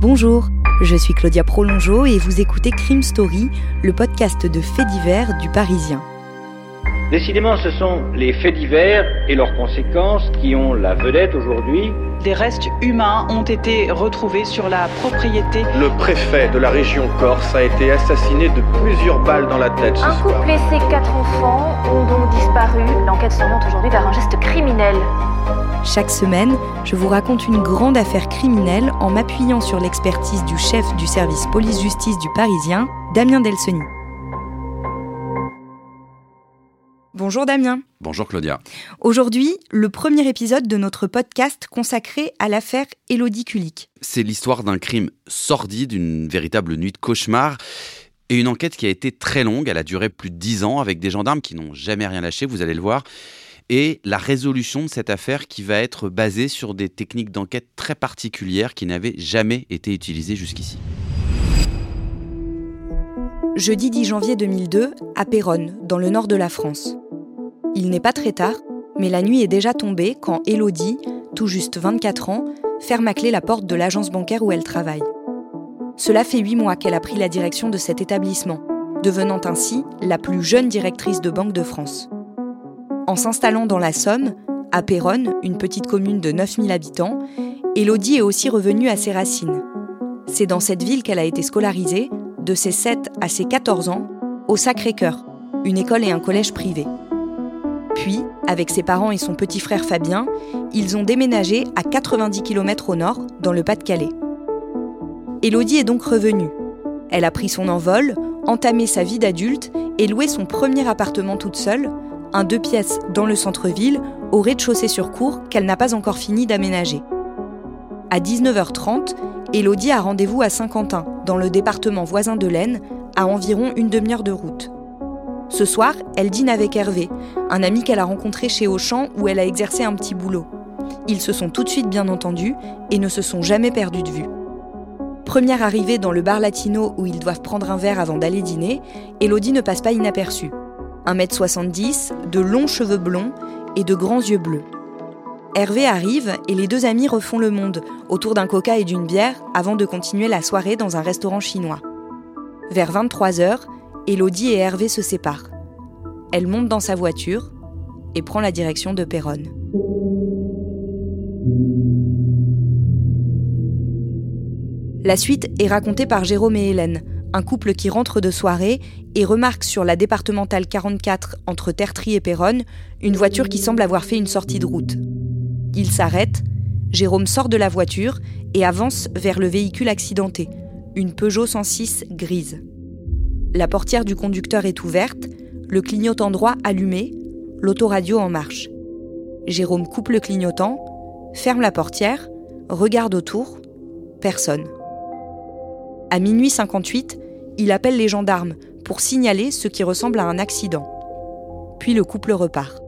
Bonjour, je suis Claudia Prolongeau et vous écoutez Crime Story, le podcast de faits divers du Parisien. Décidément, ce sont les faits divers et leurs conséquences qui ont la vedette aujourd'hui. Des restes humains ont été retrouvés sur la propriété. Le préfet de la région Corse a été assassiné de plusieurs balles dans la tête ce Un soir. couple et ses quatre enfants ont donc disparu. L'enquête s'oriente aujourd'hui vers un geste criminel. Chaque semaine, je vous raconte une grande affaire criminelle en m'appuyant sur l'expertise du chef du service police-justice du Parisien, Damien Delseny. Bonjour Damien. Bonjour Claudia. Aujourd'hui, le premier épisode de notre podcast consacré à l'affaire Élodie Kulik. C'est l'histoire d'un crime sordide, une véritable nuit de cauchemar. Et une enquête qui a été très longue, elle a duré plus de dix ans avec des gendarmes qui n'ont jamais rien lâché, vous allez le voir. Et la résolution de cette affaire qui va être basée sur des techniques d'enquête très particulières qui n'avaient jamais été utilisées jusqu'ici. Jeudi 10 janvier 2002, à Péronne, dans le nord de la France. Il n'est pas très tard, mais la nuit est déjà tombée quand Élodie, tout juste 24 ans, ferme à clé la porte de l'agence bancaire où elle travaille. Cela fait huit mois qu'elle a pris la direction de cet établissement, devenant ainsi la plus jeune directrice de banque de France. En s'installant dans la Somme, à Péronne, une petite commune de 9000 habitants, Élodie est aussi revenue à ses racines. C'est dans cette ville qu'elle a été scolarisée, de ses 7 à ses 14 ans, au Sacré-Cœur, une école et un collège privé. Puis, avec ses parents et son petit frère Fabien, ils ont déménagé à 90 km au nord, dans le Pas-de-Calais. Élodie est donc revenue. Elle a pris son envol, entamé sa vie d'adulte et loué son premier appartement toute seule, un deux pièces dans le centre-ville, au rez-de-chaussée sur cour qu'elle n'a pas encore fini d'aménager. À 19h30, Élodie a rendez-vous à Saint-Quentin, dans le département voisin de l'Aisne, à environ une demi-heure de route. Ce soir, elle dîne avec Hervé, un ami qu'elle a rencontré chez Auchan où elle a exercé un petit boulot. Ils se sont tout de suite bien entendus et ne se sont jamais perdus de vue. Première arrivée dans le bar latino où ils doivent prendre un verre avant d'aller dîner, Élodie ne passe pas inaperçue. 1m70, de longs cheveux blonds et de grands yeux bleus. Hervé arrive et les deux amis refont le monde autour d'un coca et d'une bière avant de continuer la soirée dans un restaurant chinois. Vers 23h, Élodie et Hervé se séparent. Elle monte dans sa voiture et prend la direction de Péronne. La suite est racontée par Jérôme et Hélène, un couple qui rentre de soirée et remarque sur la départementale 44 entre Tertry et Péronne une voiture qui semble avoir fait une sortie de route. Il s'arrête, Jérôme sort de la voiture et avance vers le véhicule accidenté, une Peugeot 106 grise. La portière du conducteur est ouverte, le clignotant droit allumé, l'autoradio en marche. Jérôme coupe le clignotant, ferme la portière, regarde autour, personne. À minuit 58, il appelle les gendarmes pour signaler ce qui ressemble à un accident. Puis le couple repart.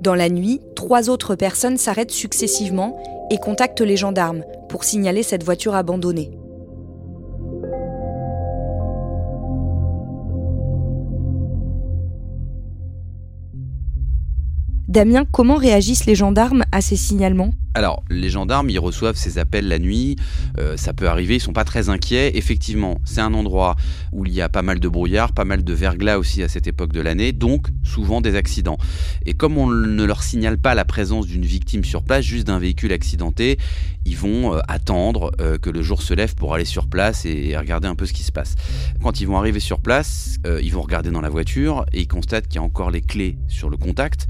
Dans la nuit, trois autres personnes s'arrêtent successivement et contactent les gendarmes pour signaler cette voiture abandonnée. Damien, comment réagissent les gendarmes à ces signalements? Alors, les gendarmes, ils reçoivent ces appels la nuit, euh, ça peut arriver, ils sont pas très inquiets. Effectivement, c'est un endroit où il y a pas mal de brouillard, pas mal de verglas aussi à cette époque de l'année, donc souvent des accidents. Et comme on ne leur signale pas la présence d'une victime sur place, juste d'un véhicule accidenté, ils vont euh, attendre euh, que le jour se lève pour aller sur place et, et regarder un peu ce qui se passe. Quand ils vont arriver sur place, ils vont regarder dans la voiture et ils constatent qu'il y a encore les clés sur le contact,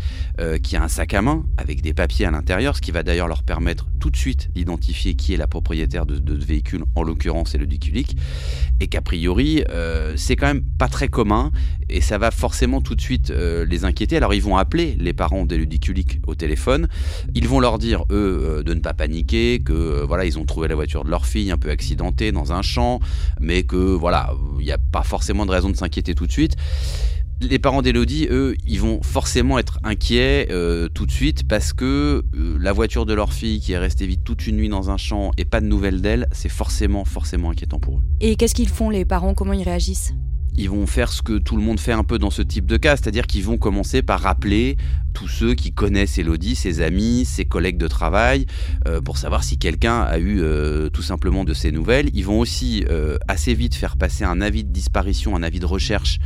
qu'il y a un sac à main avec des papiers à l'intérieur, ce qui va d'ailleurs leur permettre tout de suite d'identifier qui est la propriétaire de, ce véhicule, en l'occurrence c'est le et qu'a priori euh, c'est quand même pas très commun et ça va forcément tout de suite euh, les inquiéter. Alors ils vont appeler les parents des ludiculiques au téléphone, ils vont leur dire eux de ne pas paniquer, que voilà ils ont trouvé la voiture de leur fille un peu accidentée dans un champ, mais que voilà il n'y a pas forcément de raison de s'inquiéter tout de suite les parents d'Elodie, eux, ils vont forcément être inquiets euh, tout de suite parce que euh, la voiture de leur fille qui est restée vide toute une nuit dans un champ et pas de nouvelles d'elle, c'est forcément, forcément inquiétant pour eux. Et qu'est-ce qu'ils font les parents? Comment ils réagissent? Ils vont faire ce que tout le monde fait un peu dans ce type de cas, c'est-à-dire qu'ils vont commencer par rappeler tous ceux qui connaissent Elodie, ses amis, ses collègues de travail, euh, pour savoir si quelqu'un a eu euh, tout simplement de ses nouvelles. Ils vont aussi euh, assez vite faire passer un avis de disparition, un avis de recherche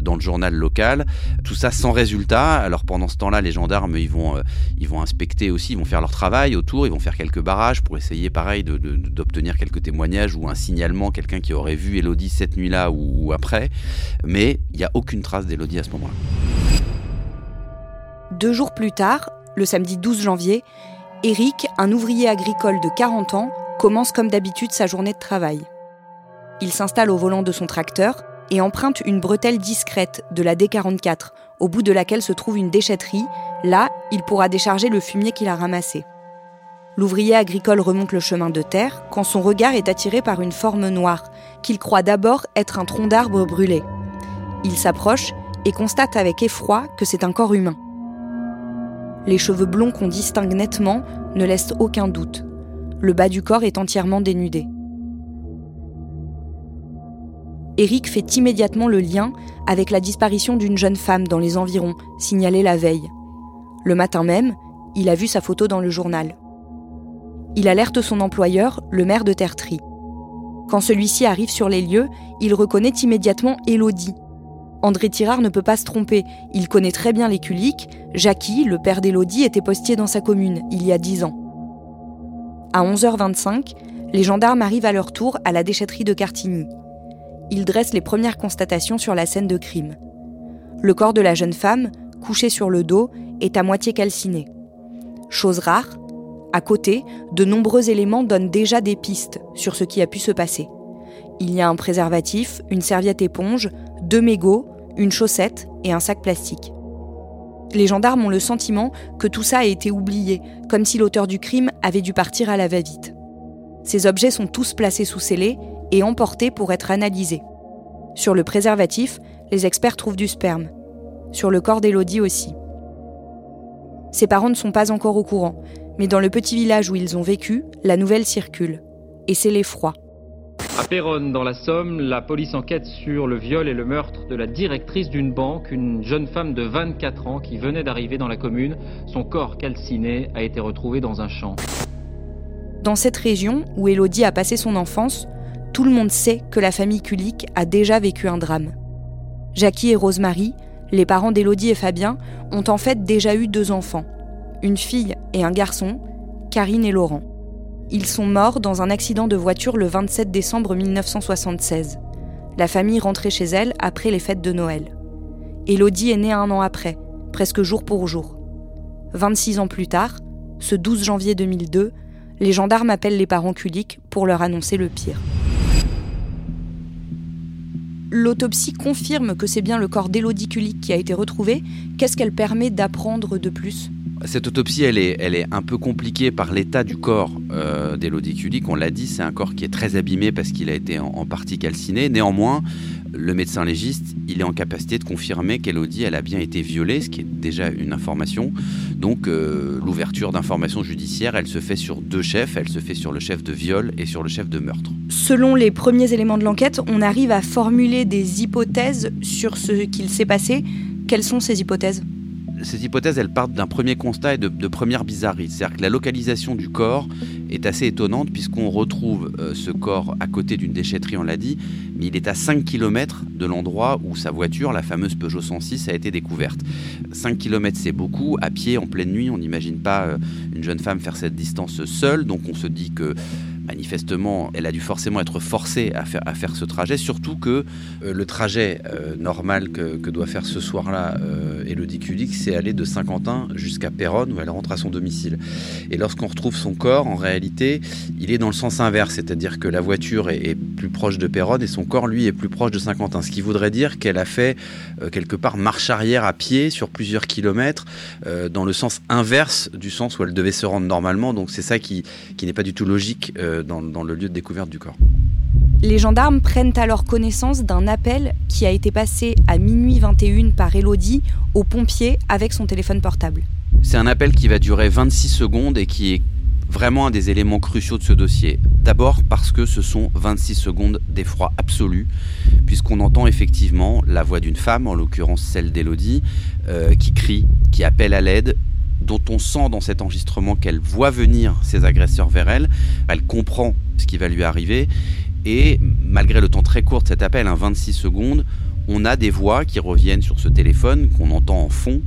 dans le journal local. Tout ça sans résultat. Alors pendant ce temps-là, les gendarmes, ils vont, ils vont inspecter aussi, ils vont faire leur travail autour, ils vont faire quelques barrages pour essayer pareil d'obtenir quelques témoignages ou un signalement, quelqu'un qui aurait vu Elodie cette nuit-là ou après mais il n'y a aucune trace d'Elodie à ce moment-là. Deux jours plus tard, le samedi 12 janvier, Eric, un ouvrier agricole de 40 ans, commence comme d'habitude sa journée de travail. Il s'installe au volant de son tracteur et emprunte une bretelle discrète de la D44, au bout de laquelle se trouve une déchetterie. Là, il pourra décharger le fumier qu'il a ramassé. L'ouvrier agricole remonte le chemin de terre quand son regard est attiré par une forme noire, qu'il croit d'abord être un tronc d'arbre brûlé. Il s'approche et constate avec effroi que c'est un corps humain. Les cheveux blonds qu'on distingue nettement ne laissent aucun doute. Le bas du corps est entièrement dénudé. Eric fait immédiatement le lien avec la disparition d'une jeune femme dans les environs, signalée la veille. Le matin même, il a vu sa photo dans le journal. Il alerte son employeur, le maire de Tertry. Quand celui-ci arrive sur les lieux, il reconnaît immédiatement Élodie. André Tirard ne peut pas se tromper, il connaît très bien les Culiques. Jackie, le père d'Élodie, était postier dans sa commune, il y a dix ans. À 11h25, les gendarmes arrivent à leur tour à la déchetterie de Cartigny. Ils dressent les premières constatations sur la scène de crime. Le corps de la jeune femme, couché sur le dos, est à moitié calciné. Chose rare, à côté, de nombreux éléments donnent déjà des pistes sur ce qui a pu se passer. Il y a un préservatif, une serviette éponge, deux mégots, une chaussette et un sac plastique. Les gendarmes ont le sentiment que tout ça a été oublié, comme si l'auteur du crime avait dû partir à la va-vite. Ces objets sont tous placés sous scellé et emportés pour être analysés. Sur le préservatif, les experts trouvent du sperme. Sur le corps d'Élodie aussi. Ses parents ne sont pas encore au courant, mais dans le petit village où ils ont vécu, la nouvelle circule. Et c'est l'effroi. À Péronne, dans la Somme, la police enquête sur le viol et le meurtre de la directrice d'une banque, une jeune femme de 24 ans qui venait d'arriver dans la commune. Son corps calciné a été retrouvé dans un champ. Dans cette région où Elodie a passé son enfance, tout le monde sait que la famille Kulik a déjà vécu un drame. Jackie et Rosemary, les parents d'Elodie et Fabien, ont en fait déjà eu deux enfants, une fille et un garçon, Karine et Laurent. Ils sont morts dans un accident de voiture le 27 décembre 1976. La famille rentrait chez elle après les fêtes de Noël. Elodie est née un an après, presque jour pour jour. 26 ans plus tard, ce 12 janvier 2002, les gendarmes appellent les parents Kulik pour leur annoncer le pire. L'autopsie confirme que c'est bien le corps d'Elodie Kulik qui a été retrouvé. Qu'est-ce qu'elle permet d'apprendre de plus? Cette autopsie, elle est, elle est un peu compliquée par l'état du corps euh, d'Elodie Kulik. On l'a dit, c'est un corps qui est très abîmé parce qu'il a été en, partie calciné. Néanmoins, le médecin légiste, il est en capacité de confirmer qu'Elodie, elle a bien été violée, ce qui est déjà une information. Donc, euh, l'ouverture d'informations judiciaires, elle se fait sur deux chefs. Elle se fait sur le chef de viol et sur le chef de meurtre. Selon les premiers éléments de l'enquête, on arrive à formuler des hypothèses sur ce qu'il s'est passé. Quelles sont ces hypothèses? Ces hypothèses, elles partent d'un premier constat et de, première bizarrerie. C'est-à-dire que la localisation du corps est assez étonnante puisqu'on retrouve euh, ce corps à côté d'une déchetterie, on l'a dit, mais il est à 5 km de l'endroit où sa voiture, la fameuse Peugeot 106, a été découverte. 5 km, c'est beaucoup. À pied, en pleine nuit, on n'imagine pas euh, une jeune femme faire cette distance seule. Donc on se dit que manifestement, elle a dû forcément être forcée à faire, ce trajet, surtout que euh, le trajet euh, normal que, doit faire ce soir-là euh, Elodie Kulik, c'est aller de Saint-Quentin jusqu'à Péronne, où elle rentre à son domicile. Et lorsqu'on retrouve son corps, en réalité, il est dans le sens inverse, c'est-à-dire que la voiture est, plus proche de Péronne et son corps, lui, est plus proche de Saint-Quentin, ce qui voudrait dire qu'elle a fait quelque part marche arrière à pied sur plusieurs kilomètres, dans le sens inverse du sens où elle devait se rendre normalement. Donc c'est ça qui n'est pas du tout logique dans, dans le lieu de découverte du corps. Les gendarmes prennent alors connaissance d'un appel qui a été passé à minuit 21 par Elodie aux pompiers avec son téléphone portable. C'est un appel qui va durer 26 secondes et qui est vraiment un des éléments cruciaux de ce dossier. D'abord parce que ce sont 26 secondes d'effroi absolu, puisqu'on entend effectivement la voix d'une femme, en l'occurrence celle d'Elodie, euh, qui crie, qui appelle à l'aide dont on sent dans cet enregistrement qu'elle voit venir ses agresseurs vers elle, elle comprend ce qui va lui arriver, et malgré le temps très court de cet appel, un 26 secondes, on a des voix qui reviennent sur ce téléphone qu'on entend en fond,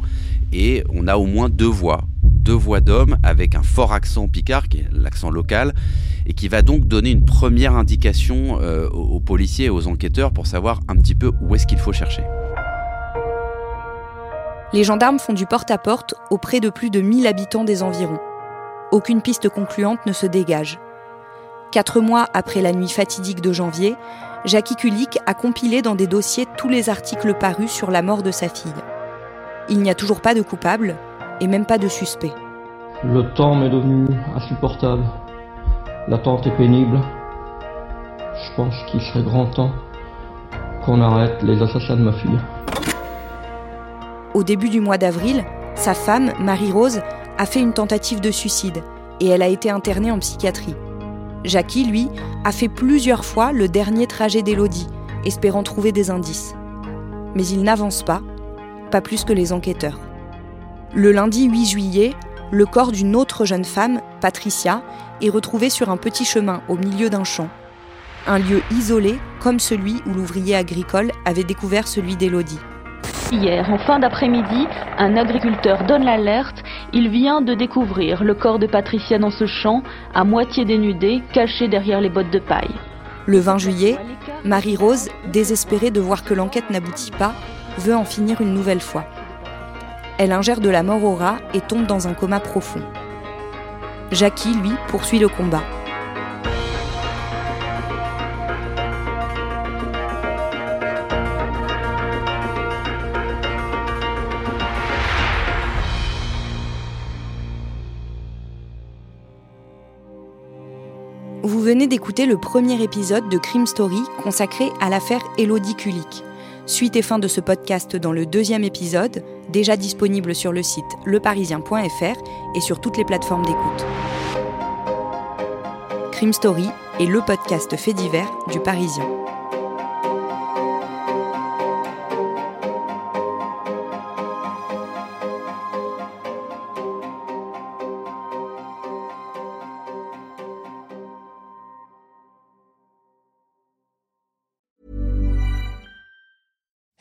et on a au moins deux voix, deux voix d'hommes avec un fort accent picard, qui est l'accent local, et qui va donc donner une première indication euh, aux policiers et aux enquêteurs pour savoir un petit peu où est-ce qu'il faut chercher. Les gendarmes font du porte-à-porte auprès de plus de 1000 habitants des environs. Aucune piste concluante ne se dégage. Quatre mois après la nuit fatidique de janvier, Jackie Kulik a compilé dans des dossiers tous les articles parus sur la mort de sa fille. Il n'y a toujours pas de coupable et même pas de suspect. Le temps m'est devenu insupportable. L'attente est pénible. Je pense qu'il serait grand temps qu'on arrête les assassins de ma fille. Au début du mois d'avril, sa femme, Marie-Rose, a fait une tentative de suicide et elle a été internée en psychiatrie. Jackie, lui, a fait plusieurs fois le dernier trajet d'Élodie, espérant trouver des indices. Mais il n'avance pas, pas plus que les enquêteurs. Le lundi 8 juillet, le corps d'une autre jeune femme, Patricia, est retrouvé sur un petit chemin au milieu d'un champ. Un lieu isolé comme celui où l'ouvrier agricole avait découvert celui d'Élodie. Hier, en fin d'après-midi, un agriculteur donne l'alerte. Il vient de découvrir le corps de Patricia dans ce champ, à moitié dénudé, caché derrière les bottes de paille. Le 20 juillet, Marie-Rose, désespérée de voir que l'enquête n'aboutit pas, veut en finir une nouvelle fois. Elle ingère de la mort au rat et tombe dans un coma profond. Jackie, lui, poursuit le combat. Venez d'écouter le premier épisode de Crime Story consacré à l'affaire Elodie Kulik. Suite et fin de ce podcast dans le deuxième épisode, déjà disponible sur le site leparisien.fr et sur toutes les plateformes d'écoute. Crime Story est le podcast fait divers du Parisien.